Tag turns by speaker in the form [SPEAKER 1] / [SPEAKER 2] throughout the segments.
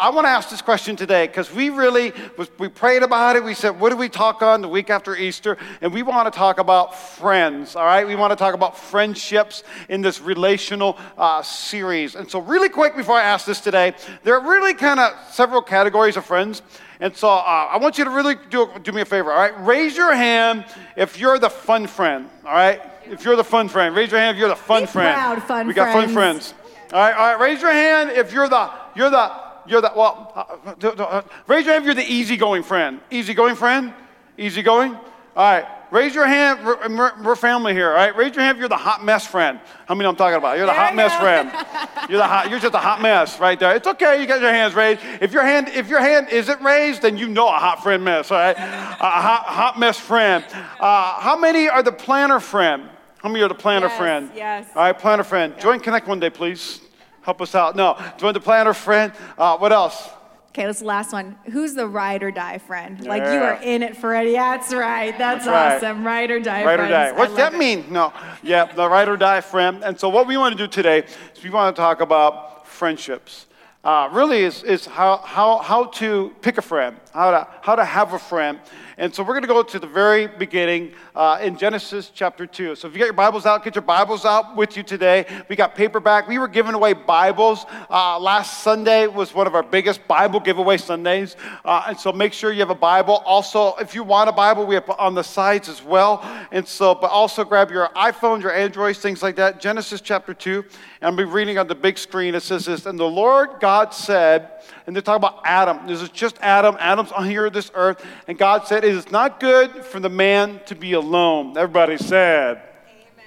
[SPEAKER 1] I want to ask this question today because we really was, we prayed about it. We said, what do we talk on the week after Easter? And we want to talk about friends. All right, we want to talk about friendships in this relational uh, series. And so, really quick before I ask this today, there are really kind of several categories of friends. And so, uh, I want you to really do, do me a favor. All right, raise your hand if you're the fun friend. All right, if you're the fun friend, raise your hand if you're the fun
[SPEAKER 2] Be
[SPEAKER 1] friend.
[SPEAKER 2] proud, fun
[SPEAKER 1] we got fun
[SPEAKER 2] friends.
[SPEAKER 1] friends. All right, all right. Raise your hand if you're the you're the you're the well. Uh, uh, raise your hand if you're the easygoing friend. Easygoing friend. Easygoing. All right. Raise your hand. We're, we're- family here. All right. Raise your hand if you're the hot mess friend. How many I'm talking about? You're the
[SPEAKER 2] There
[SPEAKER 1] hot mess
[SPEAKER 2] go.
[SPEAKER 1] friend. You're the hot. You're just a hot mess right there. It's okay. You got your hands raised. If your hand if your hand isn't raised, then you know a hot friend mess. All right. A hot hot mess friend. Uh, how many are the planner friend? How many are the planner
[SPEAKER 2] Yes,
[SPEAKER 1] friend?
[SPEAKER 2] yes.
[SPEAKER 1] All right, planner friend. Join Connect one day, please. Help us out. No, join the planner friend. Uh, what else?
[SPEAKER 2] Okay, this is the last one. Who's the ride or die friend? Like you are in it for it. Yeah, that's right. That's,
[SPEAKER 1] That's right.
[SPEAKER 2] awesome. Ride or die
[SPEAKER 1] Ride or die. What's that
[SPEAKER 2] it.
[SPEAKER 1] mean? No. Yeah, the ride or die friend. And so, what we want to do today is we want to talk about friendships. Uh, really, is, is how, how, how to pick a friend, how to, how to have a friend. And so, we're going to go to the very beginning uh, in Genesis chapter 2. So, if you got your Bibles out, get your Bibles out with you today. We got paperback. We were giving away Bibles. Uh, last Sunday was one of our biggest Bible giveaway Sundays. Uh, and so, make sure you have a Bible. Also, if you want a Bible, we have on the sides as well. And so, but also grab your iPhones, your Androids, things like that. Genesis chapter 2. And I'll be reading on the big screen. It says this And the Lord God said, and they're talking about Adam. This is just Adam. Adam's on here, this earth. And God said, It is not good for the man to be alone. Everybody said,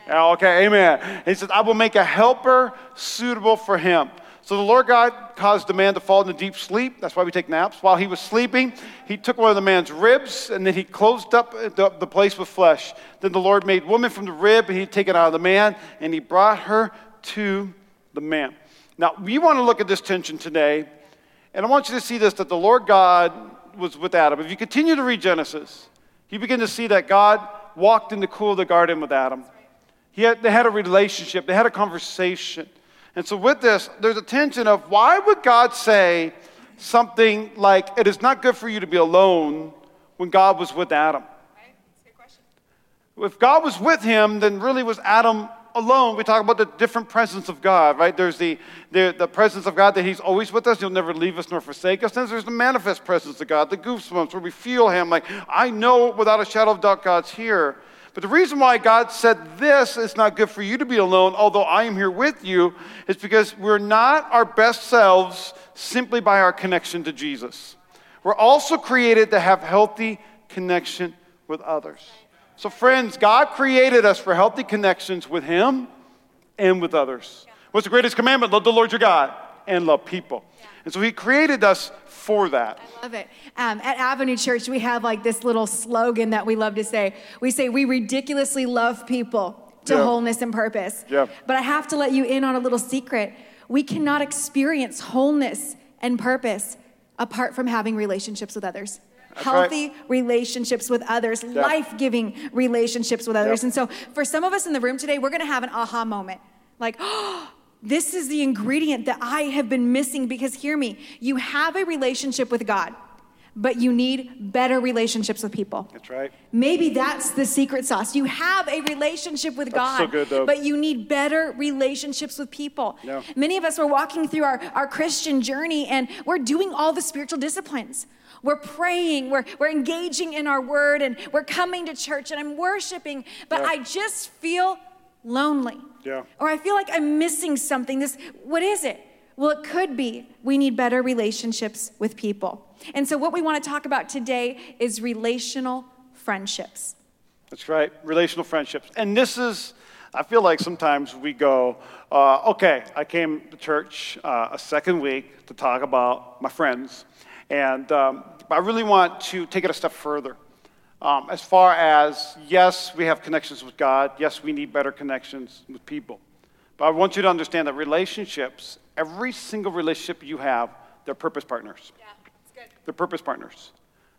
[SPEAKER 1] yeah, okay, amen. And he says, I will make a helper suitable for him. So the Lord God caused the man to fall into deep sleep. That's why we take naps. While he was sleeping, he took one of the man's ribs and then he closed up the, the place with flesh. Then the Lord made woman from the rib and he'd taken out of the man and he brought her to the man. Now, we want to look at this tension today. And I want you to see this that the Lord God was with Adam. If you continue to read Genesis, you begin to see that God walked in the cool of the garden with Adam. He had, they had a relationship, they had a conversation. And so, with this, there's a tension of why would God say something like, It is not good for you to be alone when God was with Adam? If God was with him, then really was Adam alone. We talk about the different presence of God, right? There's the, the, the presence of God that He's always with us. He'll never leave us nor forsake us. Then there's the manifest presence of God, the goosebumps where we feel Him. Like, I know without a shadow of doubt God's here. But the reason why God said this is not good for you to be alone, although I am here with you, is because we're not our best selves simply by our connection to Jesus. We're also created to have healthy connection with others. So, friends, God created us for healthy connections with Him and with others. What's the greatest commandment? Love the Lord your God and love people. And so He created us for that.
[SPEAKER 2] Love it. Um, at Avenue Church, we have like this little slogan that we love to say. We say, We ridiculously love people to
[SPEAKER 1] Yeah.
[SPEAKER 2] wholeness and purpose.
[SPEAKER 1] Yeah.
[SPEAKER 2] But I have to let you in on a little secret. We cannot experience wholeness and purpose apart from having relationships with others.
[SPEAKER 1] That's
[SPEAKER 2] Healthy relationships with others, life giving relationships with others.
[SPEAKER 1] Yeah.
[SPEAKER 2] And so, for some of us in the room today, we're gonna have an aha moment. Like, oh, this is the ingredient that I have been missing because hear me, you have a relationship with God, but you need better relationships with people.
[SPEAKER 1] That's right.
[SPEAKER 2] Maybe that's the secret sauce. You have a relationship with God,
[SPEAKER 1] so good, though.
[SPEAKER 2] but you need better relationships with people.
[SPEAKER 1] Yeah.
[SPEAKER 2] Many of us are walking through our, our Christian journey and we're doing all the spiritual disciplines. We're praying, we're, we're engaging in our word, and we're coming to church and I'm worshiping, but
[SPEAKER 1] Yeah.
[SPEAKER 2] I just feel lonely.
[SPEAKER 1] Yeah.
[SPEAKER 2] Or I feel like I'm missing something. This, what is it? Well, it could be we need better relationships with people. And so, what we want to talk about today is relational friendships.
[SPEAKER 1] That's right, relational friendships. And this is, I feel like sometimes we go, uh, okay, I came to church uh, a second week to talk about my friends. And um, I really want to take it a step further. Um, as far as, yes, we have connections with God, yes, we need better connections with people. But I want you to understand that relationships, every single relationship you have, they're purpose partners.
[SPEAKER 2] Yeah, it's good.
[SPEAKER 1] They're purpose partners.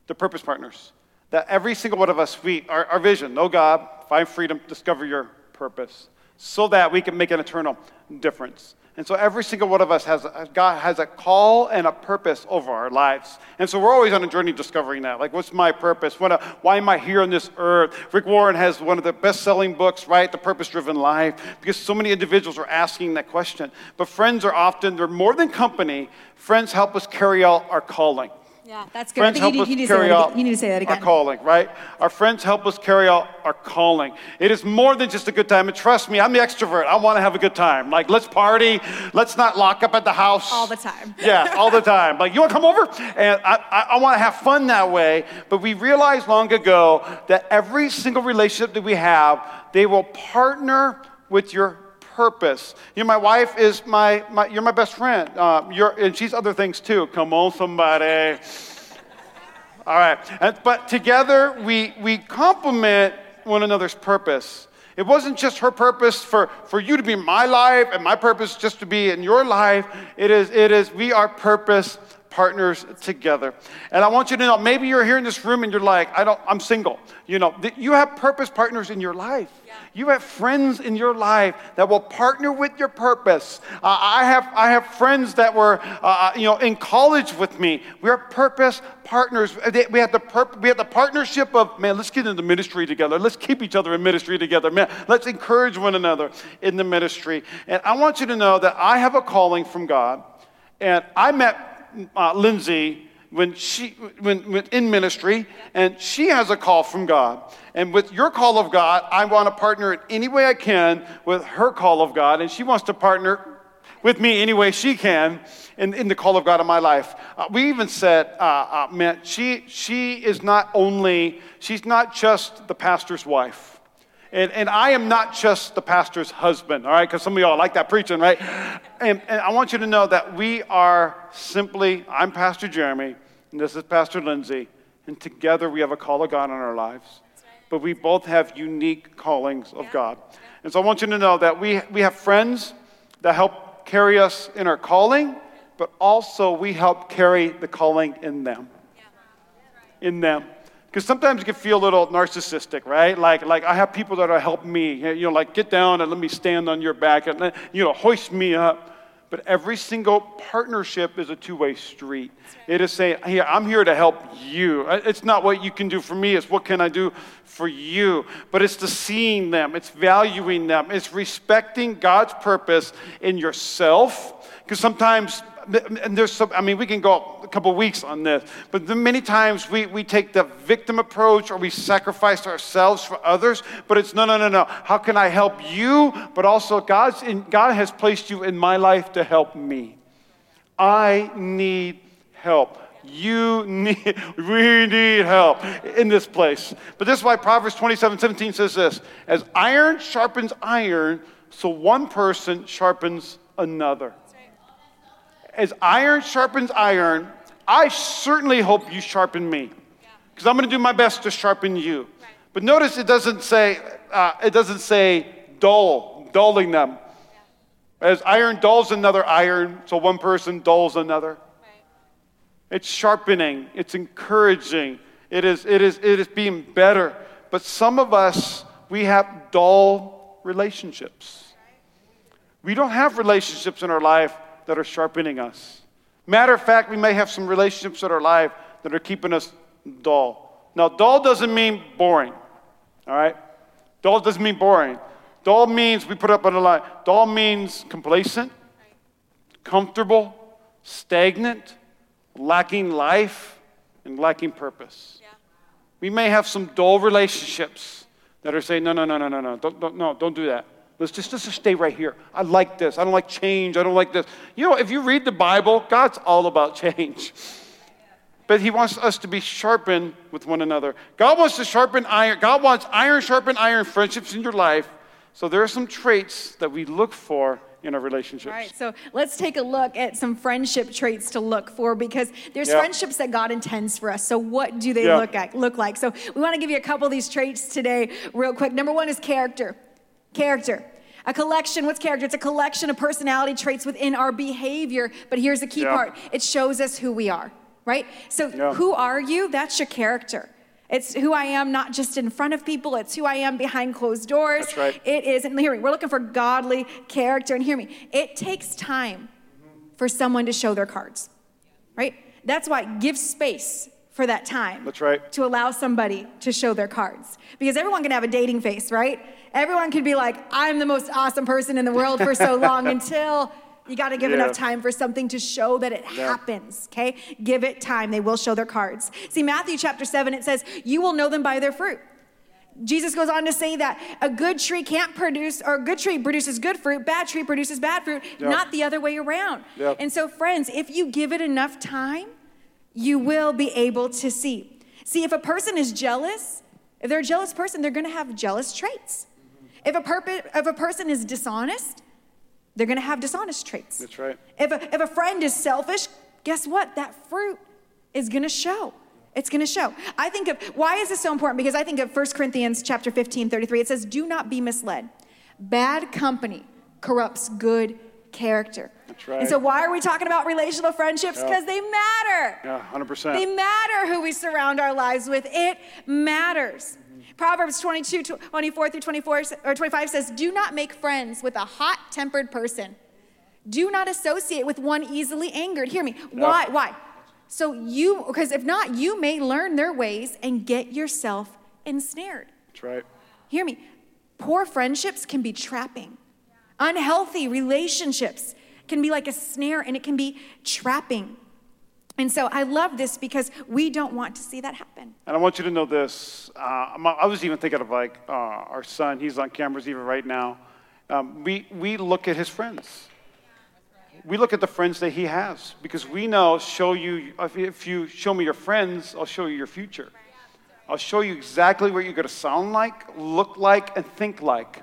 [SPEAKER 1] They're purpose partners. That every single one of us, we, our, our vision, know God, find freedom, discover your purpose, so that we can make an eternal difference. And so every single one of us has, God has a call and a purpose over our lives. And so we're always on a journey discovering that. Like, what's my purpose? What, uh, why am I here on this earth? Rick Warren has one of the best selling books, right? The Purpose Driven Life, because so many individuals are asking that question. But friends are often, they're more than company. Friends help us carry out our calling.
[SPEAKER 2] Yeah, that's good.
[SPEAKER 1] Friends
[SPEAKER 2] I
[SPEAKER 1] help
[SPEAKER 2] think
[SPEAKER 1] us
[SPEAKER 2] you, need, you,
[SPEAKER 1] carry
[SPEAKER 2] to say that
[SPEAKER 1] out
[SPEAKER 2] again. you need to say that again.
[SPEAKER 1] our calling, right? Our friends help us carry out our calling. It is more than just a good time. And trust me, I'm the extrovert. I want to have a good time. Like, let's party. Let's not lock up at the house.
[SPEAKER 2] All the time.
[SPEAKER 1] Yeah, all the time. Like, you want to come over? And I, I, I want to have fun that way. But we realized long ago that every single relationship that we have, they will partner with your purpose. You know, my wife is my, my you're my best friend. Uh, you're, and she's other things too. Come on, somebody. All right. And, but together we, we complement one another's purpose. It wasn't just her purpose for, for you to be my life and my purpose just to be in your life. It is, it is we are purpose partners together. And I want you to know, maybe you're here in this room and you're like, I don't, I'm single. You know, you have purpose partners in your life. You have friends in your life that will partner with your purpose. Uh, I have, I have friends that were, uh, uh you know, in college with me. We are purpose partners. We have the pur- we have the partnership of man. Let's get into ministry together. Let's keep each other in ministry together, man. Let's encourage one another in the ministry. And I want you to know that I have a calling from God, and I met uh, Lindsey when she when, when in ministry and she has a call from god. And with your call of god i want to partner in any way i can with her call of god and she wants to partner with me any way she can in, in the call of god in my life. Uh, we even said uh, uh, man she she is not only she's not just the pastor's wife and, and I am not just the pastor's husband, all right? Because some of y'all like that preaching, right? And, and I want you to know that we are simply, I'm Pastor Jeremy, and this is Pastor Lindsey, and together we have a call of God in our lives. But we both have unique callings of God. And so I want you to know that we, we have friends that help carry us in our calling, but also we help carry the calling in them. In them. Because sometimes it can feel a little narcissistic, right? Like, like I have people that are helping me, you know, like get down and let me stand on your back and, you know, hoist me up. But every single partnership is a two way street. Right. It is saying, hey, I'm here to help you. It's not what you can do for me, it's what can I do for you. But it's the seeing them, it's valuing them, it's respecting God's purpose in yourself. Because sometimes and there's some, I mean, we can go a couple weeks on this, but many times we, we take the victim approach or we sacrifice ourselves for others, but it's no, no, no, no. How can I help you? But also, God's in, God has placed you in my life to help me. I need help. You need, we need help in this place. But this is why Proverbs 27 17 says this As iron sharpens iron, so one person sharpens another as iron sharpens iron, I certainly hope you sharpen me. Because I'm going to do my best to sharpen you. But notice it doesn't say, uh, it doesn't say dull, dulling them. As iron dulls another iron, so one person dulls another. It's sharpening, it's encouraging, it is, it, is, it is being better. But some of us, we have dull relationships. We don't have relationships in our life that are sharpening us. Matter of fact, we may have some relationships in our life that are keeping us dull. Now, dull doesn't mean boring, all right? Dull doesn't mean boring. Dull means, we put up on the line, dull means complacent, comfortable, stagnant, lacking life, and lacking purpose. Yeah. We may have some dull relationships that are saying, no, no, no, no, no, no, don't, don't, no, don't do that. Let's just, let's just stay right here. I like this. I don't like change. I don't like this. You know, if you read the Bible, God's all about change. But He wants us to be sharpened with one another. God wants to sharpen iron. God wants iron sharpen iron friendships in your life. So there are some traits that we look for in our relationships.
[SPEAKER 2] All right, so let's take a look at some friendship traits to look for because there's yeah. friendships that God intends for us. So what do they yeah. look at look like? So we want to give you a couple of these traits today real quick. Number 1 is character. Character. A collection, what's character? It's a collection of personality traits within our behavior. But here's the key yeah. part it shows us who we are, right? So, yeah. who are you? That's your character. It's who I am, not just in front of people, it's who I am behind closed doors.
[SPEAKER 1] That's right.
[SPEAKER 2] It is, and hear me, we're looking for godly character. And hear me, it takes time for someone to show their cards, right? That's why give space for that time.
[SPEAKER 1] That's right.
[SPEAKER 2] To allow somebody to show their cards. Because everyone can have a dating face, right? Everyone can be like, I'm the most awesome person in the world for so long until you got to give
[SPEAKER 1] Yeah.
[SPEAKER 2] enough time for something to show that it
[SPEAKER 1] Yeah.
[SPEAKER 2] happens, okay? Give it time. They will show their cards. See, Matthew chapter 7, it says, You will know them by their fruit. Jesus goes on to say that a good tree can't produce, or a good tree produces good fruit, bad tree produces bad fruit, not the other way around. And so, friends, if you give it enough time, you will be able to see. See, if a person is jealous, if they're a jealous person, they're gonna have jealous traits. If a, perp- if a person is dishonest, they're gonna have dishonest traits.
[SPEAKER 1] That's right.
[SPEAKER 2] If a, if a friend is selfish, guess what? That fruit is gonna show. It's gonna show. I think of why is this so important? Because I think of 1 Corinthians chapter 15, 33. It says, Do not be misled. Bad company corrupts good character.
[SPEAKER 1] That's right.
[SPEAKER 2] And so why are we talking about relational friendships?
[SPEAKER 1] Yeah.
[SPEAKER 2] Because they matter.
[SPEAKER 1] Yeah, 100%.
[SPEAKER 2] They matter who we surround our lives with. It matters. Mm-hmm. Proverbs 22, 24 through 24 or 25 says, Do not make friends with a hot tempered person. Do not associate with one easily angered. Hear me. Why? Why? So you, because if not, you may learn their ways and get yourself ensnared.
[SPEAKER 1] That's right.
[SPEAKER 2] Hear me. Poor friendships can be trapping. Unhealthy relationships can be like a snare and it can be trapping. And so I love this because we don't want to see that happen.
[SPEAKER 1] And I want you to know this. Uh, I'm- was even thinking of like uh, our son. He's on cameras even right now. Um, we, we look at his friends. We look at the friends that he has because we know show you if you show me your friends, I'll show you your future. I'll show you exactly what you're going to sound like, look like, and think like.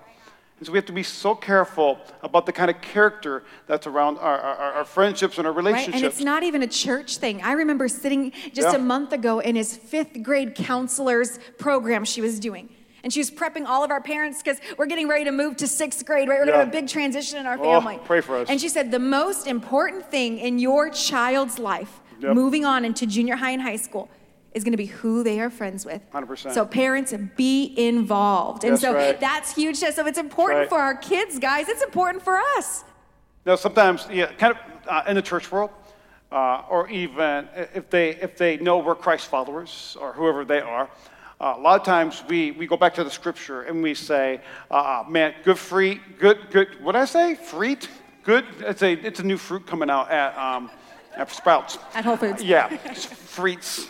[SPEAKER 1] And so we have to be so careful about the kind of character that's around our, our, our friendships and our
[SPEAKER 2] Right?
[SPEAKER 1] relationships.
[SPEAKER 2] And it's not even a church thing. I remember sitting just
[SPEAKER 1] Yeah.
[SPEAKER 2] a month ago in his fifth grade counselor's program she was doing. And she was prepping all of our parents because we're getting ready to move to sixth grade, right? We're
[SPEAKER 1] Yeah.
[SPEAKER 2] gonna have a big transition in our family.
[SPEAKER 1] Oh,
[SPEAKER 2] family.
[SPEAKER 1] pray for us.
[SPEAKER 2] And she said, the most important thing in your child's life,
[SPEAKER 1] Yep.
[SPEAKER 2] moving on into junior high and high school, is gonna be who they are friends with.
[SPEAKER 1] 100%.
[SPEAKER 2] So parents, be involved. And
[SPEAKER 1] That's
[SPEAKER 2] so
[SPEAKER 1] right.
[SPEAKER 2] that's huge. So it's important
[SPEAKER 1] right.
[SPEAKER 2] for our kids, guys. It's important for us.
[SPEAKER 1] Now, sometimes, yeah, kind of uh, in the church world, uh, or even if they if they know we're Christ followers or whoever they are, uh, a lot of times we, we go back to the scripture and we say, uh, "Man, good fruit, good good." What did I say? Fruit, good. It's a it's a new fruit coming out at um, at Sprouts.
[SPEAKER 2] At Whole Foods.
[SPEAKER 1] Yeah, it's fruits,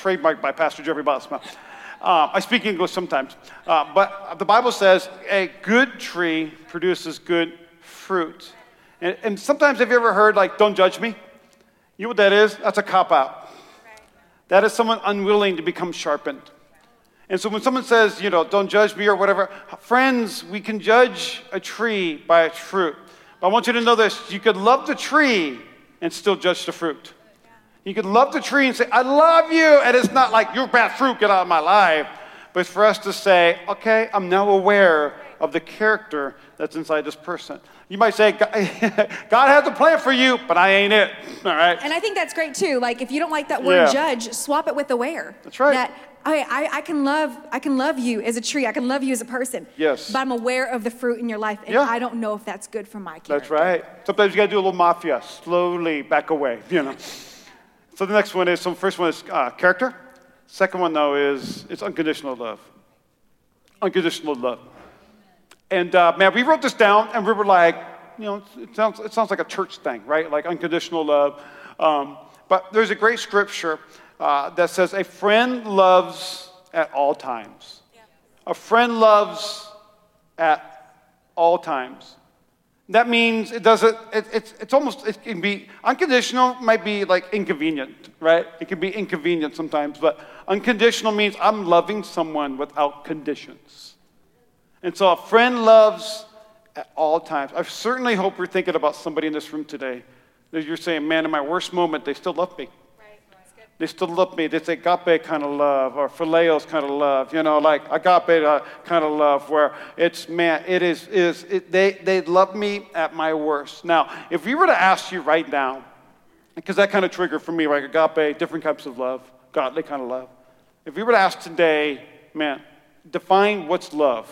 [SPEAKER 1] trademarked by Pastor Jeffrey Bosma. Uh, I speak English sometimes, uh, but the Bible says a good tree produces good fruit. And, and sometimes, have you ever heard, like, don't judge me? You know what that is? That's a cop out. That is someone unwilling to become sharpened. And so when someone says, you know, don't judge me or whatever, friends, we can judge a tree by its fruit. But I want you to know this you could love the tree and still judge the fruit. You could love the tree and say, I love you. And it's not like, you're bad fruit, get out of my life. But for us to say, okay, I'm now aware of the character that's inside this person. You might say, God has a plan for you, but I ain't it. All right?
[SPEAKER 2] And I think that's great too. Like if you don't like that word
[SPEAKER 1] Yeah.
[SPEAKER 2] judge, swap it with aware.
[SPEAKER 1] That's right.
[SPEAKER 2] That I, I, I can love I can love you as a tree. I can love you as a person.
[SPEAKER 1] Yes.
[SPEAKER 2] But I'm aware of the fruit in your life, and
[SPEAKER 1] Yeah.
[SPEAKER 2] I don't know if that's good for my character.
[SPEAKER 1] That's right. Sometimes you got to do a little mafia, slowly back away, you know. So the next one is, so first one is uh, character. Second one, though, is it's unconditional love. Unconditional love. And uh, man, we wrote this down and we were like, you know, it sounds, it sounds like a church thing, right? Like unconditional love. Um, but there's a great scripture uh, that says, a friend loves at all times. A friend loves at all times. That means it doesn't, it, it's, it's almost, it can be, unconditional might be like inconvenient, right? It can be inconvenient sometimes, but unconditional means I'm loving someone without conditions. And so a friend loves at all times. I certainly hope you're thinking about somebody in this room today that you're saying, man, in my worst moment, they still love me. They still love me. It's agape kind of love or phileos kind of love, you know, like agape uh, kind of love where it's, man, it is, is it, they, they love me at my worst. Now, if we were to ask you right now, because that kind of triggered for me, like agape, different types of love, godly kind of love. If we were to ask today, man, define what's love.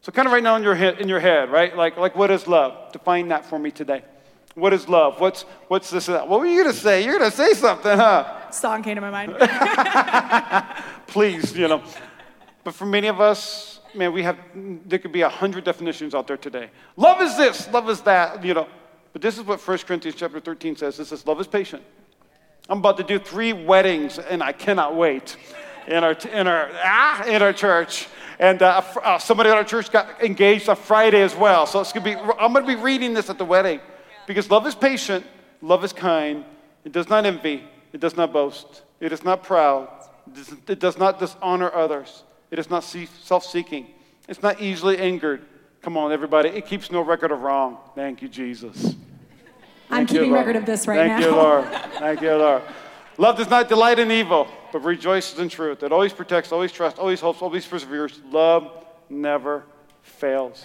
[SPEAKER 1] So kind of right now in your head, in your head, right? Like, like what is love? Define that for me today. What is love? What's what's this? What were you gonna say? You're gonna say something, huh?
[SPEAKER 2] Song came to my mind.
[SPEAKER 1] Please, you know. But for many of us, man, we have there could be a hundred definitions out there today. Love is this, love is that, you know. But this is what 1 Corinthians chapter 13 says. It says, love is patient. I'm about to do three weddings, and I cannot wait in our, in our, ah, in our church. And uh, uh, somebody at our church got engaged on Friday as well. So it's gonna be, I'm going to be reading this at the wedding. Because love is patient, love is kind, it does not envy, it does not boast, it is not proud, it does not dishonor others, it is not self seeking, it's not easily angered. Come on, everybody, it keeps no record of wrong. Thank you, Jesus.
[SPEAKER 2] I'm keeping you, record of this right
[SPEAKER 1] Thank
[SPEAKER 2] now.
[SPEAKER 1] Thank you, Lord. Thank you, Lord. Love does not delight in evil, but rejoices in truth. It always protects, always trusts, always hopes, always perseveres. Love never fails.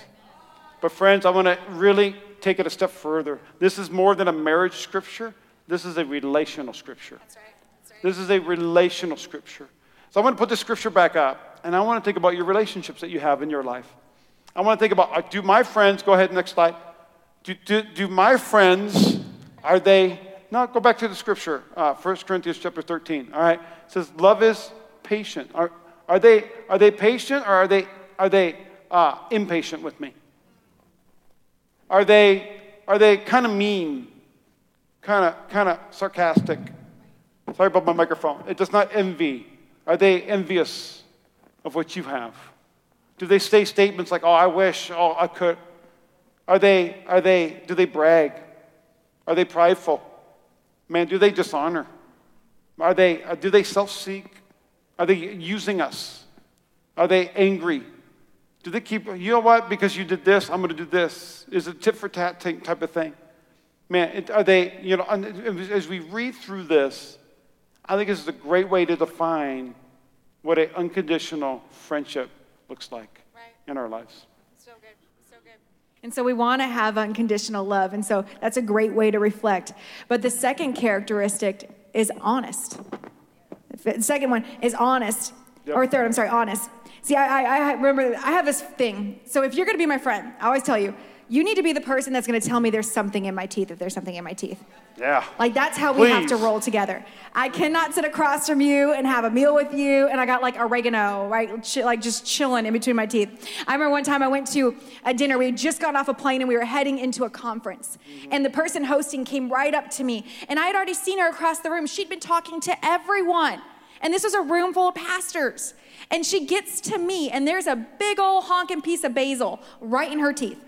[SPEAKER 1] But, friends, I want to really take it a step further. This is more than a marriage scripture, this is a relational scripture. That's right. That's right. This is a relational scripture. So I want to put the scripture back up, and I want to think about your relationships that you have in your life. I want to think about uh, do my friends, go ahead, next slide. Do, do, do my friends, are they, no, go back to the scripture, uh, 1 Corinthians chapter 13, all right? It says, love is patient. Are, are, they, are they patient or are they, are they uh, impatient with me? Are they, are they kind of mean, kind of, kind of sarcastic? Sorry about my microphone. It does not envy. Are they envious of what you have? Do they say statements like, oh, I wish, oh, I could? Are they, are they, do they brag? Are they prideful? Man, do they dishonor? Are they, do they self seek? Are they using us? Are they angry? Do they keep, you know what, because you did this, I'm going to do this? Is it tit for tat type of thing? Man, are they, you know, as we read through this, I think this is a great way to define what an unconditional friendship looks like right. in our lives.
[SPEAKER 2] So good. So good. And so we want to have unconditional love. And so that's a great way to reflect. But the second characteristic is honest. The second one is honest. Yep. Or third, I'm sorry, honest. See, I, I, I remember, I have this thing. So if you're going to be my friend, I always tell you, you need to be the person that's going to tell me there's something in my teeth if there's something in my teeth.
[SPEAKER 1] Yeah.
[SPEAKER 2] Like that's how we have to roll together. I cannot sit across from you and have a meal with you and I got like oregano, right? Ch- like just chilling in between my teeth. I remember one time I went to a dinner. We had just got off a plane and we were heading into a conference. Mm-hmm. And the person hosting came right up to me and I had already seen her across the room. She'd been talking to everyone. And this was a room full of pastors. And she gets to me, and there's a big old honking piece of basil right in her teeth.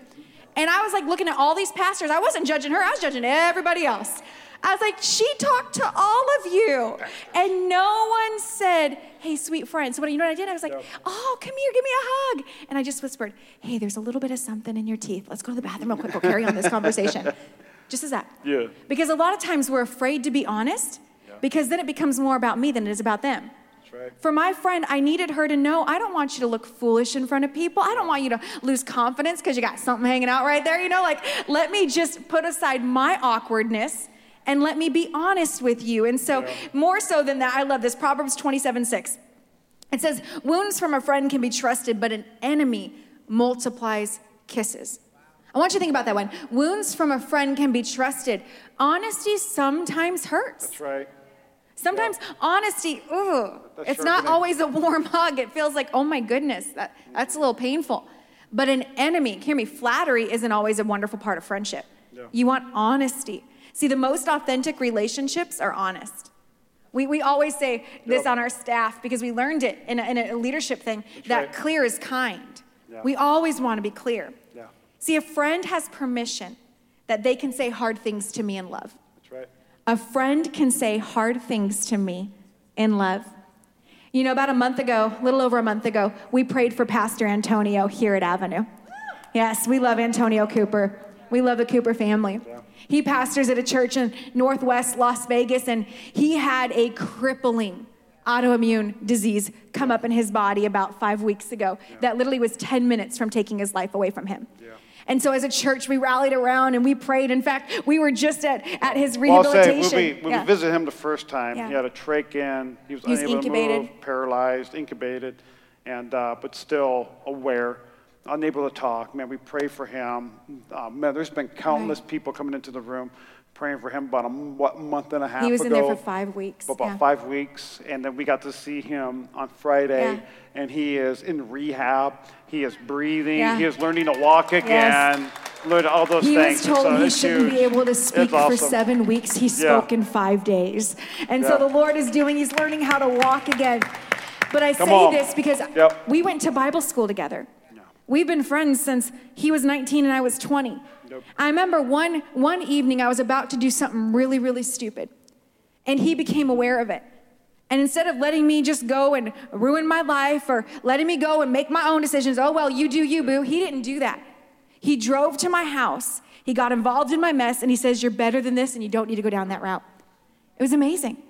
[SPEAKER 2] And I was like looking at all these pastors. I wasn't judging her, I was judging everybody else. I was like, she talked to all of you. And no one said, hey, sweet friend. So what you know what I did? I was like, oh, come here, give me a hug. And I just whispered, hey, there's a little bit of something in your teeth. Let's go to the bathroom real quick. We'll carry on this conversation. Just as that.
[SPEAKER 1] Yeah.
[SPEAKER 2] Because a lot of times we're afraid to be honest yeah. because then it becomes more about me than it is about them. Right. For my friend, I needed her to know I don't want you to look foolish in front of people. I don't want you to lose confidence because you got something hanging out right there. You know, like, let me just put aside my awkwardness and let me be honest with you. And so, yeah. more so than that, I love this Proverbs 27 6. It says, Wounds from a friend can be trusted, but an enemy multiplies kisses. I want you to think about that one. Wounds from a friend can be trusted. Honesty sometimes hurts.
[SPEAKER 1] That's right.
[SPEAKER 2] Sometimes yeah. honesty, ooh, that's it's not always a warm hug. It feels like, oh my goodness, that, that's a little painful. But an enemy, hear me, flattery isn't always a wonderful part of friendship. Yeah. You want honesty. See, the most authentic relationships are honest. We, we always say this yep. on our staff because we learned it in a, in a leadership thing That's that right. clear is kind. Yeah. We always want to be clear. Yeah. See, a friend has permission that they can say hard things to me in love. A friend can say hard things to me in love. You know, about a month ago, a little over a month ago, we prayed for Pastor Antonio here at Avenue. Yes, we love Antonio Cooper. We love the Cooper family. He pastors at a church in Northwest Las Vegas, and he had a crippling autoimmune disease come up in his body about five weeks ago yeah. that literally was 10 minutes from taking his life away from him. Yeah. And so as a church, we rallied around and we prayed. In fact, we were just at, at his
[SPEAKER 1] Well,
[SPEAKER 2] rehabilitation.
[SPEAKER 1] say, when we, when
[SPEAKER 2] Yeah.
[SPEAKER 1] we visited him the first time,
[SPEAKER 2] Yeah.
[SPEAKER 1] he had a trach in. He was
[SPEAKER 2] He was
[SPEAKER 1] unable
[SPEAKER 2] intubated.
[SPEAKER 1] to move, paralyzed, intubated, and uh, but still aware, unable to talk. Man, we pray for him. Uh, man, there's been countless people coming into the room praying for him about a what month and a half
[SPEAKER 2] He was in there for five weeks.
[SPEAKER 1] About
[SPEAKER 2] yeah.
[SPEAKER 1] five weeks, and then we got to see him on Friday,
[SPEAKER 2] Yeah.
[SPEAKER 1] and he is in rehab. He is breathing.
[SPEAKER 2] Yeah.
[SPEAKER 1] He is learning to walk again. Learn all those
[SPEAKER 2] He
[SPEAKER 1] things.
[SPEAKER 2] was told
[SPEAKER 1] So
[SPEAKER 2] he shouldn't be able to speak for seven weeks. He spoke in five days. And so the Lord is doing, he's learning how to walk again. But I
[SPEAKER 1] Come
[SPEAKER 2] say
[SPEAKER 1] on.
[SPEAKER 2] this because
[SPEAKER 1] Yep.
[SPEAKER 2] we went to Bible school together. We've been friends since he was 19 and I was 20.
[SPEAKER 1] Yep.
[SPEAKER 2] I remember one, one evening I was about to do something really, really stupid. And he became aware of it. And instead of letting me just go and ruin my life or letting me go and make my own decisions, oh, well, you do you, boo, he didn't do that. He drove to my house, he got involved in my mess, and he says, You're better than this and you don't need to go down that route. It was amazing.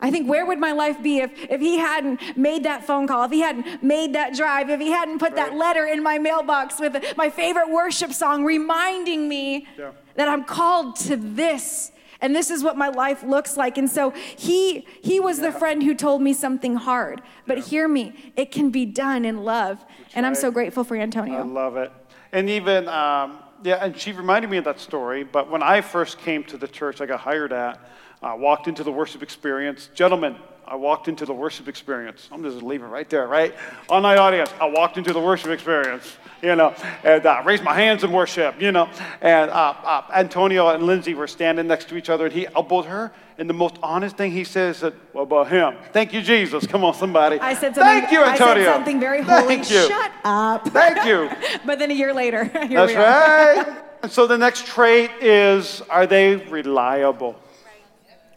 [SPEAKER 2] I think where would my life be if, if he hadn't made that phone call, if he hadn't made that drive, if he hadn't put that letter in my mailbox with my favorite worship song reminding me
[SPEAKER 1] Yeah.
[SPEAKER 2] that I'm called to this and this is what my life looks like. And so he he was the friend who told me something hard. But hear me, it can be done in love. and I'm so grateful for antonio I
[SPEAKER 1] love it. And even, um, yeah, and she reminded me of that story. But when I first came to the church I got hired at, I walked into the worship experience. Gentlemen, I walked into the worship experience. I'm just leaving right there, right? On my audience, I walked into the worship experience, you know, and uh, raised my hands in worship, you know. And uh, uh, Antonio and Lindsey were standing next to each other, and he elbowed her. And the most honest thing he says, is, "What about him? Thank you, Jesus. Come on, somebody.
[SPEAKER 2] I said something
[SPEAKER 1] Thank you,
[SPEAKER 2] I said
[SPEAKER 1] Antonio.
[SPEAKER 2] something very holy.
[SPEAKER 1] Thank you.
[SPEAKER 2] Shut up.
[SPEAKER 1] Thank you.
[SPEAKER 2] but then a year later,
[SPEAKER 1] That's right. And so the next trait is are they reliable?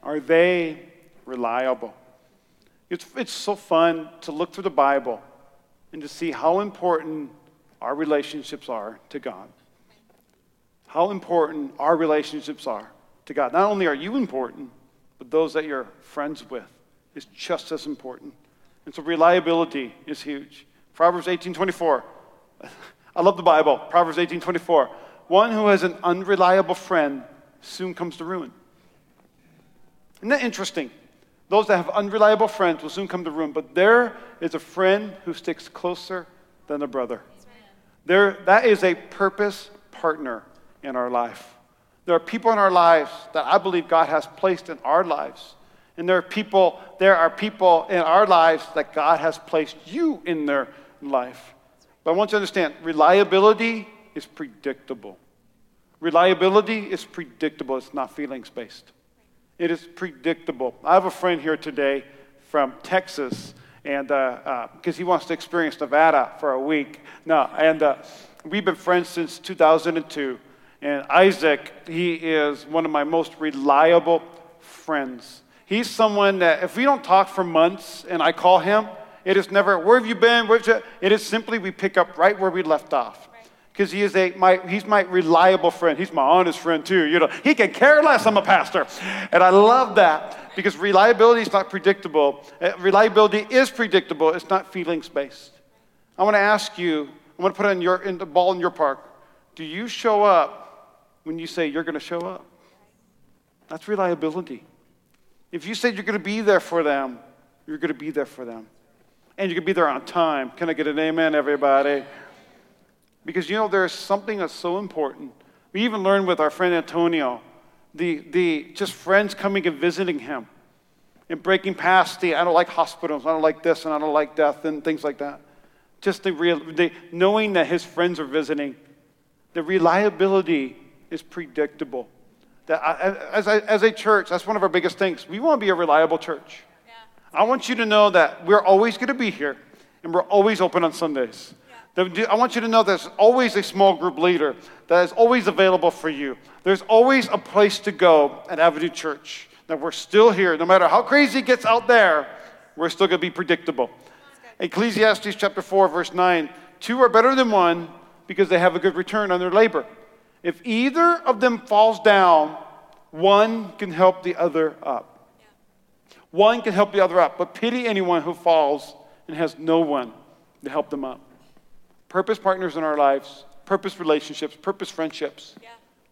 [SPEAKER 1] Are they reliable? It's, it's so fun to look through the Bible and to see how important our relationships are to God. How important our relationships are to God. Not only are you important, but those that you're friends with is just as important. And so reliability is huge. Proverbs 18:24. I love the Bible. Proverbs 18:24. One who has an unreliable friend soon comes to ruin. Isn't that interesting? Those that have unreliable friends will soon come to ruin, but there is a friend who sticks closer than a brother. There, that is a purpose partner in our life. There are people in our lives that I believe God has placed in our lives. And there are people, there are people in our lives that God has placed you in their life. But I want you to understand, reliability is predictable. Reliability is predictable. It's not feelings based. It is predictable. I have a friend here today from Texas, and because he wants to experience Nevada for a week. No, and uh, we've been friends since 2002. And Isaac, he is one of my most reliable friends. He's someone that if we don't talk for months and I call him, it is never, where have you been? Where's you? It is simply we pick up right where we left off. Because he is a my he's my reliable friend. He's my honest friend too. You know, he can care less. I'm a pastor, and I love that because reliability is not predictable. Uh, reliability is predictable. It's not feelings based. I want to ask you. I want to put your in the ball in your park. Do you show up when you say you're going to show up? That's reliability. If you said you're going to be there for them, you're going to be there for them, and you're going to be there on time. Can I get an amen, everybody? Because you know, there's something that's so important. We even learned with our friend Antonio, the, the just friends coming and visiting him and breaking past the I don't like hospitals, I don't like this, and I don't like death, and things like that. Just the real, the, knowing that his friends are visiting, the reliability is predictable. That I, as, a, as a church, that's one of our biggest things. We want to be a reliable church. I want you to know that we're always going to be here, and we're always open on Sundays. I want you to know there's always a small group leader that is always available for you. There's always a place to go at Avenue Church. That we're still here. No matter how crazy it gets out there, we're still going to be predictable. Ecclesiastes chapter 4, verse 9 Two are better than one because they have a good return on their labor. If either of them falls down, one can help the other up. One can help the other up, but pity anyone who falls and has no one to help them up. Purpose partners in our lives, purpose relationships, purpose friendships.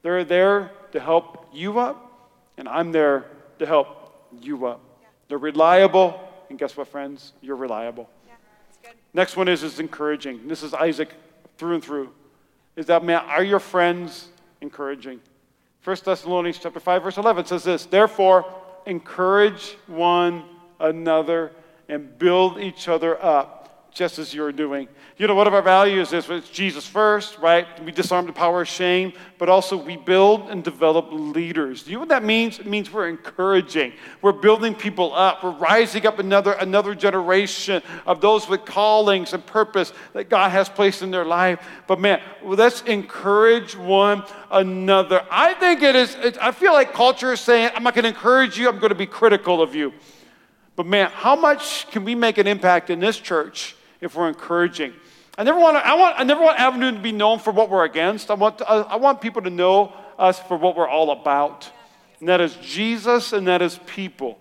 [SPEAKER 1] They're there to help you up, and I'm there to help you up. They're reliable, and guess what, friends? You're reliable. Next one is, is encouraging. This is Isaac through and through. Is that, man, are your friends encouraging? 1 Thessalonians chapter 5, verse 11 says this, Therefore, encourage one another and build each other up just as you're doing. You know, one of our values is it's Jesus first, right? We disarm the power of shame, but also we build and develop leaders. Do you know what that means? It means we're encouraging. We're building people up. We're rising up another, another generation of those with callings and purpose that God has placed in their life. But man, let's encourage one another. I think it is, I feel like culture is saying, I'm not going to encourage you, I'm going to be critical of you. But man, how much can we make an impact in this church if we're encouraging? I never want, to, I want, I never want Avenue to be known for what we're against. I want, I, I want people to know us for what we're all about. And that is Jesus and that is people.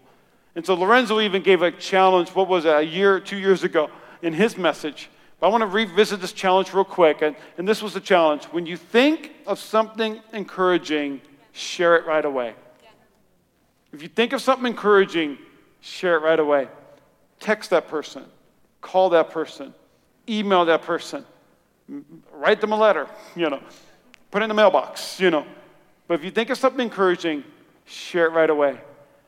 [SPEAKER 1] And so Lorenzo even gave a challenge, what was it, a year, two years ago, in his message. But I want to revisit this challenge real quick. And, and this was the challenge. When you think of something encouraging, share it right away. If you think of something encouraging, share it right away. Text that person, call that person, email that person, write them a letter, you know, put it in the mailbox, you know. But if you think of something encouraging, share it right away.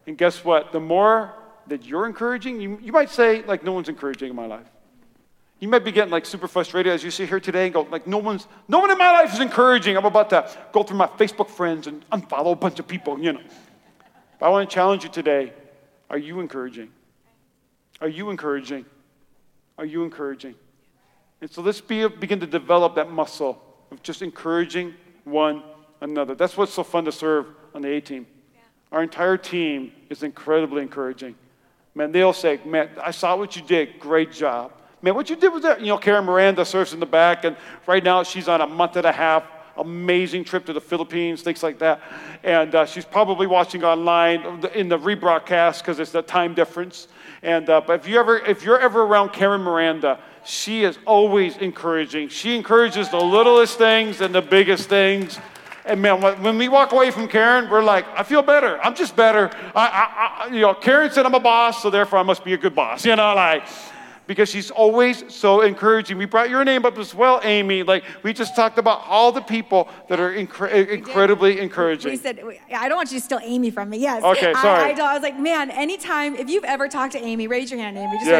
[SPEAKER 1] And guess what? The more that you're encouraging, you, you might say, like, no one's encouraging in my life. You might be getting like super frustrated as you sit here today and go, like, no one's, no one in my life is encouraging. I'm about to go through my Facebook friends and unfollow a bunch of people, you know. But I want to challenge you today are you encouraging? Are you encouraging? Are you encouraging? And so let's be, begin to develop that muscle of just encouraging one another. That's what's so fun to serve on the A team. Yeah. Our entire team is incredibly encouraging. Man, they'll say, Man, I saw what you did. Great job. Man, what you did was that. You know, Karen Miranda serves in the back, and right now she's on a month and a half amazing trip to the Philippines, things like that. And uh, she's probably watching online in the rebroadcast because it's the time difference. And uh, but if you ever if you're ever around Karen Miranda, she is always encouraging. She encourages the littlest things and the biggest things. And man, when we walk away from Karen, we're like, I feel better. I'm just better. I, I, I, you know, Karen said I'm a boss, so therefore I must be a good boss. You know, like because she's always so encouraging. We brought your name up as well, Amy. Like we just talked about all the people that are incre- incredibly encouraging.
[SPEAKER 2] We said, I don't want you to steal Amy from me. Yes.
[SPEAKER 1] Okay, sorry.
[SPEAKER 2] I, I, I, was like, man, anytime, if you've ever talked to Amy, raise your hand, Amy. Just
[SPEAKER 1] yeah,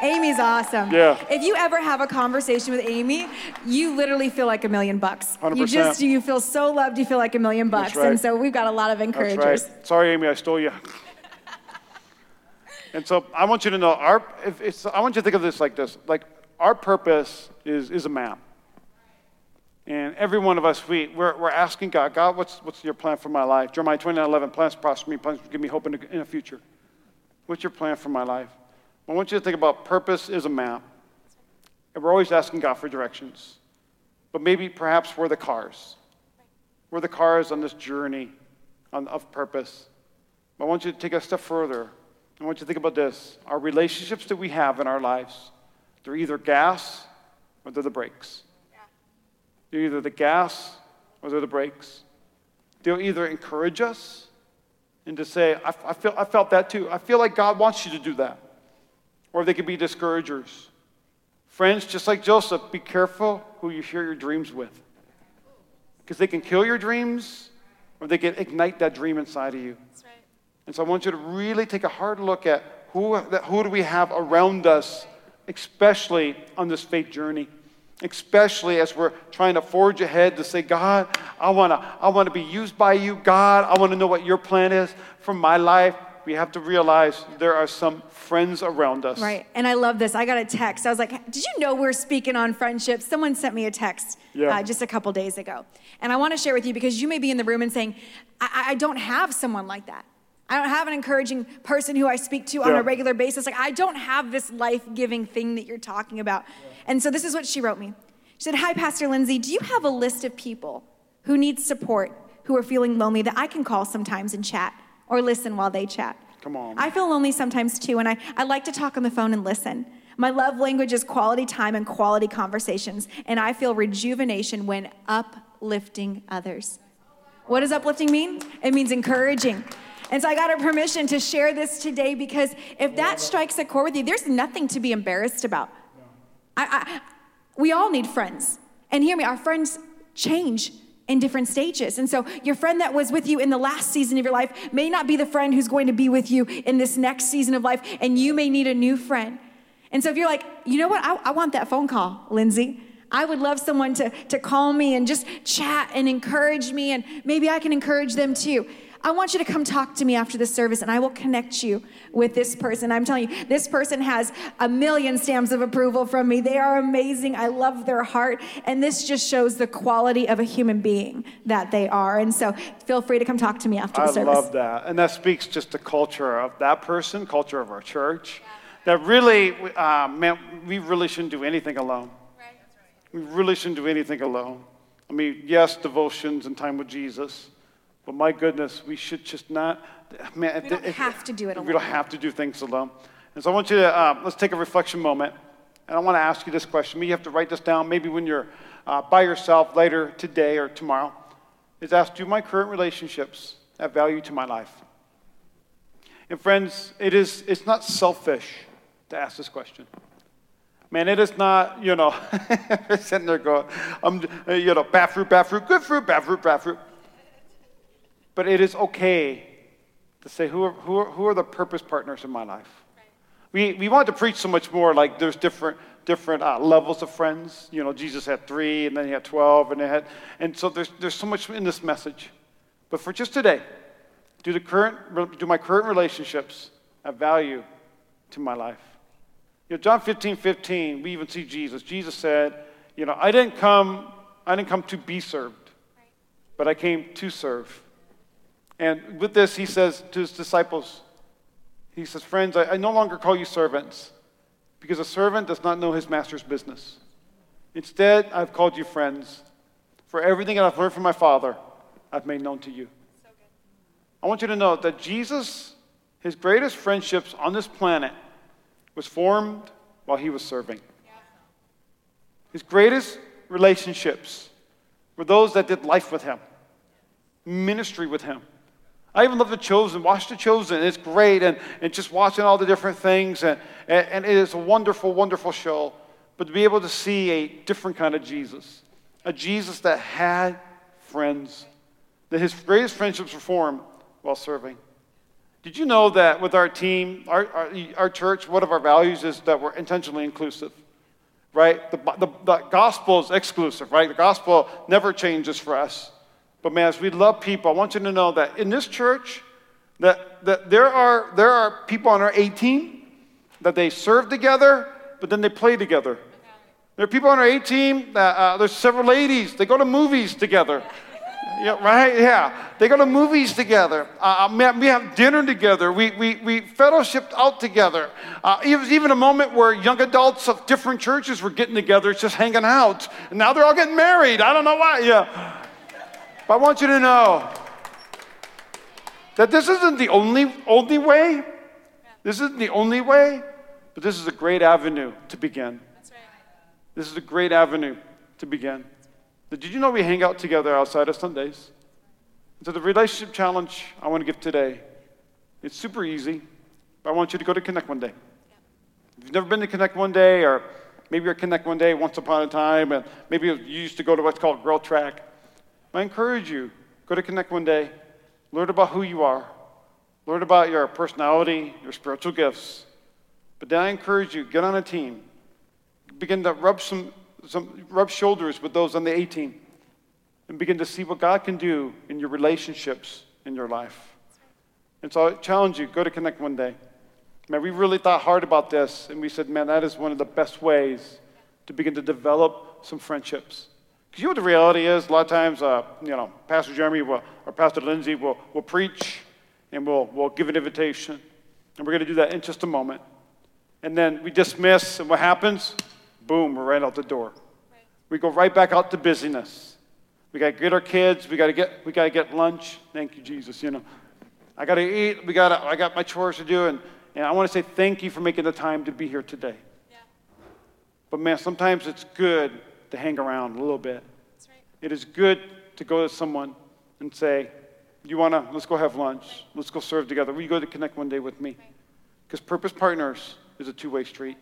[SPEAKER 1] yeah.
[SPEAKER 2] Amy's awesome.
[SPEAKER 1] Yeah.
[SPEAKER 2] If you ever have a conversation with Amy, you literally feel like a million bucks.
[SPEAKER 1] 100%.
[SPEAKER 2] You just, you feel so loved, you feel like a million bucks.
[SPEAKER 1] Right.
[SPEAKER 2] And so we've got a lot of encouragers.
[SPEAKER 1] Right. Sorry, Amy, I stole you. And so I want you to know, our, I want you to think of this like this. Like our purpose is, is a map. And every one of us, we, we're, we're asking God, God, what's, what's your plan for my life? Jeremiah 29, 11, plans prosper me, plans give me hope in the, in future. What's your plan for my life? I want you to think about purpose is a map. And we're always asking God for directions. But maybe perhaps we're the cars. We're the cars on this journey on, of purpose. I want you to take a step further I want you to think about this. Our relationships that we have in our lives, they're either gas or they're the brakes. They're either the gas or they're the brakes. They'll either encourage us and to say, I, I, feel, I felt that too. I feel like God wants you to do that. Or they can be discouragers. Friends, just like Joseph, be careful who you share your dreams with. Because they can kill your dreams or they can ignite that dream inside of you. And so I want you to really take a hard look at who, who do we have around us, especially on this faith journey. Especially as we're trying to forge ahead to say, God, I want to I wanna be used by you. God, I want to know what your plan is for my life. We have to realize there are some friends around us.
[SPEAKER 2] Right. And I love this. I got a text. I was like, Did you know we're speaking on friendship? Someone sent me a text
[SPEAKER 1] yeah.
[SPEAKER 2] uh, just a couple days ago. And I want to share with you because you may be in the room and saying, I, I don't have someone like that. I don't have an encouraging person who I speak to on a regular basis. Like, I don't have this life giving thing that you're talking about. Yeah. And so, this is what she wrote me. She said, Hi, Pastor Lindsey, do you have a list of people who need support, who are feeling lonely that I can call sometimes and chat or listen while they chat?
[SPEAKER 1] Come on.
[SPEAKER 2] I feel lonely sometimes too, and I, I like to talk on the phone and listen. My love language is quality time and quality conversations, and I feel rejuvenation when uplifting others. What does uplifting mean? It means encouraging. And so I got her permission to share this today because if that strikes a chord with you, there's nothing to be embarrassed about. I, I, we all need friends. And hear me, our friends change in different stages. And so your friend that was with you in the last season of your life may not be the friend who's going to be with you in this next season of life, and you may need a new friend. And so if you're like, you know what, I, I want that phone call, Lindsey. I would love someone to, to call me and just chat and encourage me, and maybe I can encourage them too. I want you to come talk to me after the service and I will connect you with this person. I'm telling you, this person has a million stamps of approval from me. They are amazing. I love their heart. And this just shows the quality of a human being that they are. And so feel free to come talk to me after the
[SPEAKER 1] I
[SPEAKER 2] service.
[SPEAKER 1] I love that. And that speaks just the culture of that person, culture of our church. That really, uh, man, we really shouldn't do anything alone. Right. We really shouldn't do anything alone. I mean, yes, devotions and time with Jesus, but my goodness, we should just not. Man,
[SPEAKER 2] We don't have to do it alone.
[SPEAKER 1] We don't have to do things alone. And so I want you to uh, let's take a reflection moment, and I want to ask you this question. Maybe you have to write this down. Maybe when you're uh, by yourself later today or tomorrow, is ask: Do my current relationships have value to my life? And friends, it is it's not selfish to ask this question. Man, it is not, you know, sitting there going, I'm, you know, bad fruit, bad fruit, good fruit, bad fruit, bad fruit. But it is okay to say, who are, who are, who are the purpose partners in my life? We, we want to preach so much more, like there's different, different uh, levels of friends. You know, Jesus had three, and then he had 12, and, they had, and so there's, there's so much in this message. But for just today, do, the current, do my current relationships have value to my life? You know, John 15, 15, we even see Jesus. Jesus said, you know, I didn't come, I didn't come to be served, but I came to serve. And with this, he says to his disciples, he says, Friends, I, I no longer call you servants, because a servant does not know his master's business. Instead, I've called you friends. For everything that I've learned from my Father, I've made known to you. I want you to know that Jesus, his greatest friendships on this planet, was formed while he was serving. His greatest relationships were those that did life with him, ministry with him. I even love The Chosen. Watch The Chosen. It's great. And, and just watching all the different things. And, and, and it is a wonderful, wonderful show. But to be able to see a different kind of Jesus, a Jesus that had friends, that his greatest friendships were formed while serving. Did you know that with our team, our, our, our church, one of our values is that we're intentionally inclusive? Right? The, the, the gospel is exclusive, right? The gospel never changes for us. But man, as we love people, I want you to know that in this church, that, that there, are, there are people on our A team that they serve together, but then they play together. There are people on our A team that uh, there's several ladies, they go to movies together. Yeah, right? Yeah. They go to movies together. Uh, man, we have dinner together. We, we, we fellowshipped out together. Uh, it was even a moment where young adults of different churches were getting together, just hanging out. And now they're all getting married. I don't know why. Yeah. But I want you to know that this isn't the only, only way. This isn't the only way, but this is a great avenue to begin. This is a great avenue to begin. Did you know we hang out together outside of Sundays? So the relationship challenge I want to give today, it's super easy, but I want you to go to Connect one day. If you've never been to Connect one day, or maybe you're at Connect one day once upon a time, and maybe you used to go to what's called Growth Track, I encourage you, go to Connect one day, learn about who you are, learn about your personality, your spiritual gifts. But then I encourage you, get on a team, begin to rub some, some rub shoulders with those on the A team, and begin to see what God can do in your relationships in your life. And so I challenge you, go to Connect one day. Man, we really thought hard about this, and we said, man, that is one of the best ways to begin to develop some friendships. You know what the reality is? A lot of times, uh, you know, Pastor Jeremy will, or Pastor Lindsey will, will preach, and we'll, we'll give an invitation. And we're going to do that in just a moment. And then we dismiss, and what happens? Boom, we're right out the door. We go right back out to busyness. We got to get our kids. We got to get we got to get lunch. Thank you, Jesus. You know, I got to eat. We got I got my chores to do, and, and I want to say thank you for making the time to be here today. But man, sometimes it's good to hang around a little bit. It is good to go to someone and say, You want to, let's go have lunch. Let's go serve together. Will you go to Connect one day with me? Because Purpose Partners is a two way street.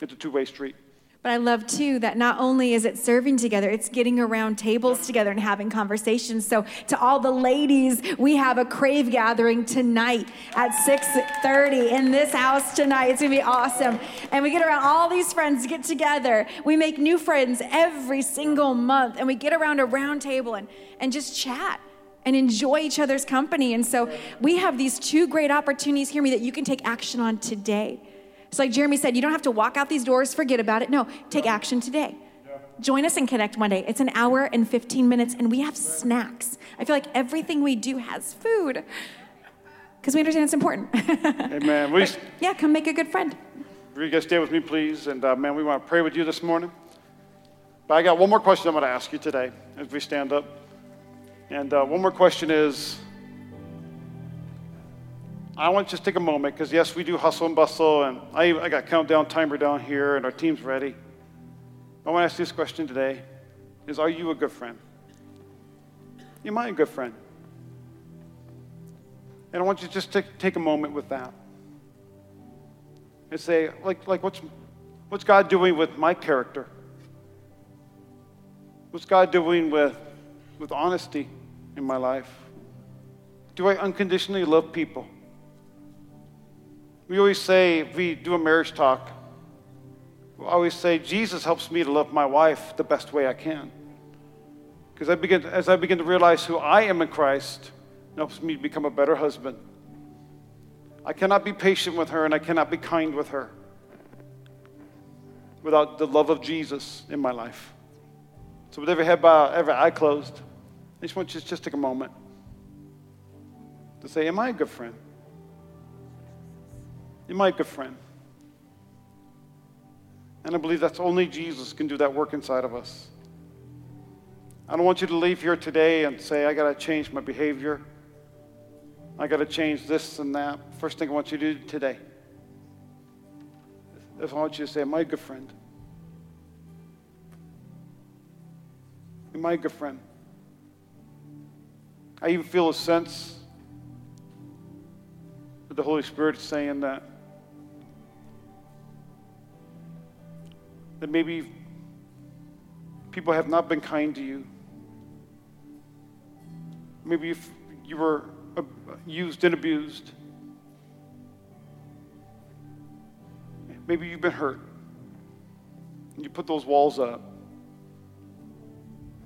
[SPEAKER 1] It's a two way street.
[SPEAKER 2] But I love too that not only is it serving together, it's getting around tables together and having conversations. So to all the ladies, we have a crave gathering tonight at 6:30 in this house tonight. It's gonna be awesome. And we get around all these friends get together. We make new friends every single month, and we get around a round table and, and just chat and enjoy each other's company. And so we have these two great opportunities, hear me, that you can take action on today. So, like Jeremy said, you don't have to walk out these doors, forget about it. No, take action today. Join us and connect Monday. It's an hour and 15 minutes, and we have snacks. I feel like everything we do has food because we understand it's important.
[SPEAKER 1] Amen. We,
[SPEAKER 2] yeah, come make a good friend.
[SPEAKER 1] You guys stay with me, please? And uh, man, we want to pray with you this morning. But I got one more question I'm going to ask you today as we stand up. And uh, one more question is I want to just take a moment because, yes, we do hustle and bustle, and I, I got countdown timer down here, and our team's ready. I want to ask this question today is Are you a good friend? Am I a good friend? And I want you to just take, take a moment with that and say, like, like what's, what's God doing with my character? What's God doing with, with honesty in my life? Do I unconditionally love people? We always say, we do a marriage talk, we always say, Jesus helps me to love my wife the best way I can. Because I begin, as I begin to realize who I am in Christ, it helps me to become a better husband. I cannot be patient with her and I cannot be kind with her without the love of Jesus in my life. So, with every head bowed, every eye closed, I just want you to just take a moment to say, Am I a good friend? You might, good friend. And I believe that's only Jesus can do that work inside of us. I don't want you to leave here today and say, I got to change my behavior. I got to change this and that. First thing I want you to do today is I want you to say, My good friend. My good friend. I even feel a sense that the Holy Spirit is saying that that maybe people have not been kind to you. Maybe you were used and abused. Maybe you've been hurt. And you put those walls up.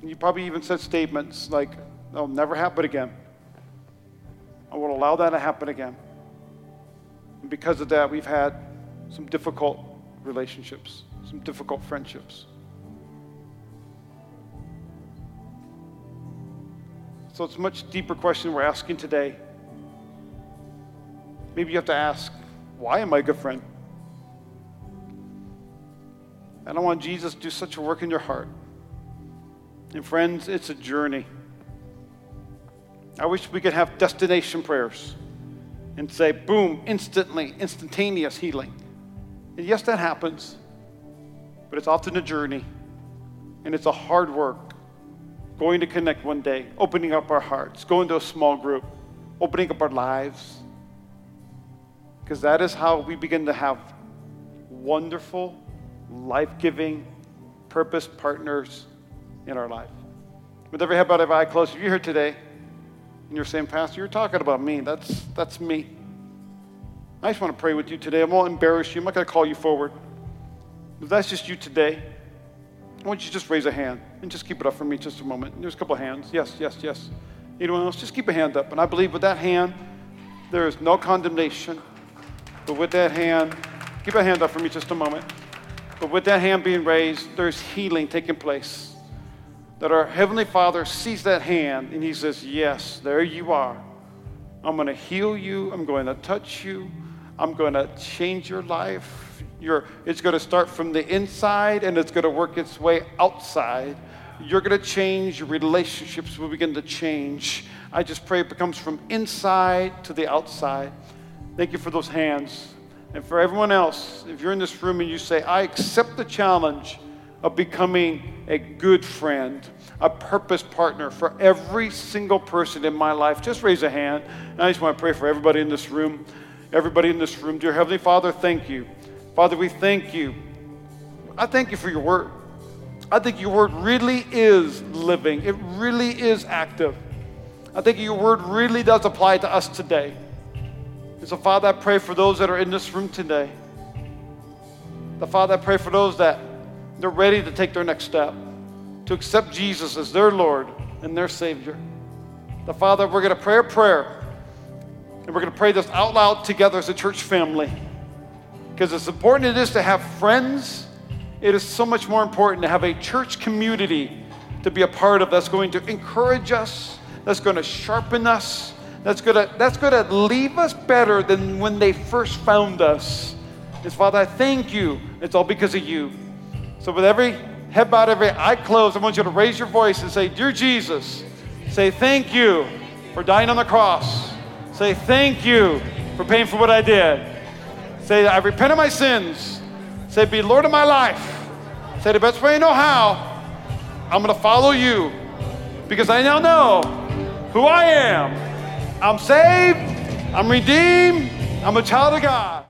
[SPEAKER 1] And you probably even said statements like, that'll never happen again. I won't allow that to happen again. And because of that, we've had some difficult relationships some difficult friendships. So it's a much deeper question we're asking today. Maybe you have to ask, why am I a good friend? And I want Jesus to do such a work in your heart. And friends, it's a journey. I wish we could have destination prayers and say, boom, instantly, instantaneous healing. And yes, that happens but it's often a journey and it's a hard work. Going to connect one day, opening up our hearts, going to a small group, opening up our lives. Because that is how we begin to have wonderful, life giving, purpose partners in our life. With every head bowed, every eye closed, if you're here today and you're saying, Pastor, you're talking about me, that's, that's me. I just want to pray with you today. I won't embarrass you. I'm not going to call you forward. If that's just you today, I want you just raise a hand and just keep it up for me just a moment. There's a couple of hands. Yes, yes, yes. Anyone else? Just keep a hand up. And I believe with that hand, there is no condemnation. But with that hand, keep a hand up for me just a moment. But with that hand being raised, there's healing taking place. That our Heavenly Father sees that hand and He says, Yes, there you are. I'm going to heal you. I'm going to touch you. I'm going to change your life. You're, it's going to start from the inside and it's going to work its way outside. You're going to change, your relationships will begin to change. I just pray it becomes from inside to the outside. Thank you for those hands. And for everyone else, if you're in this room and you say, I accept the challenge of becoming a good friend, a purpose partner for every single person in my life, just raise a hand. And I just want to pray for everybody in this room. Everybody in this room. Dear Heavenly Father, thank you. Father, we thank you. I thank you for your word. I think your word really is living, it really is active. I think your word really does apply to us today. And so, Father, I pray for those that are in this room today. The Father, I pray for those that they're ready to take their next step, to accept Jesus as their Lord and their Savior. The Father, we're going to pray a prayer, and we're going to pray this out loud together as a church family. Because as important it is to have friends, it is so much more important to have a church community to be a part of that's going to encourage us, that's going to sharpen us, that's going to, that's going to leave us better than when they first found us. Is Father, I thank you. It's all because of you. So with every head bowed, every eye closed, I want you to raise your voice and say, Dear Jesus, say thank you for dying on the cross. Say thank you for paying for what I did. Say, I repent of my sins. Say, be Lord of my life. Say, the best way I know how, I'm going to follow you because I now know who I am. I'm saved, I'm redeemed, I'm a child of God.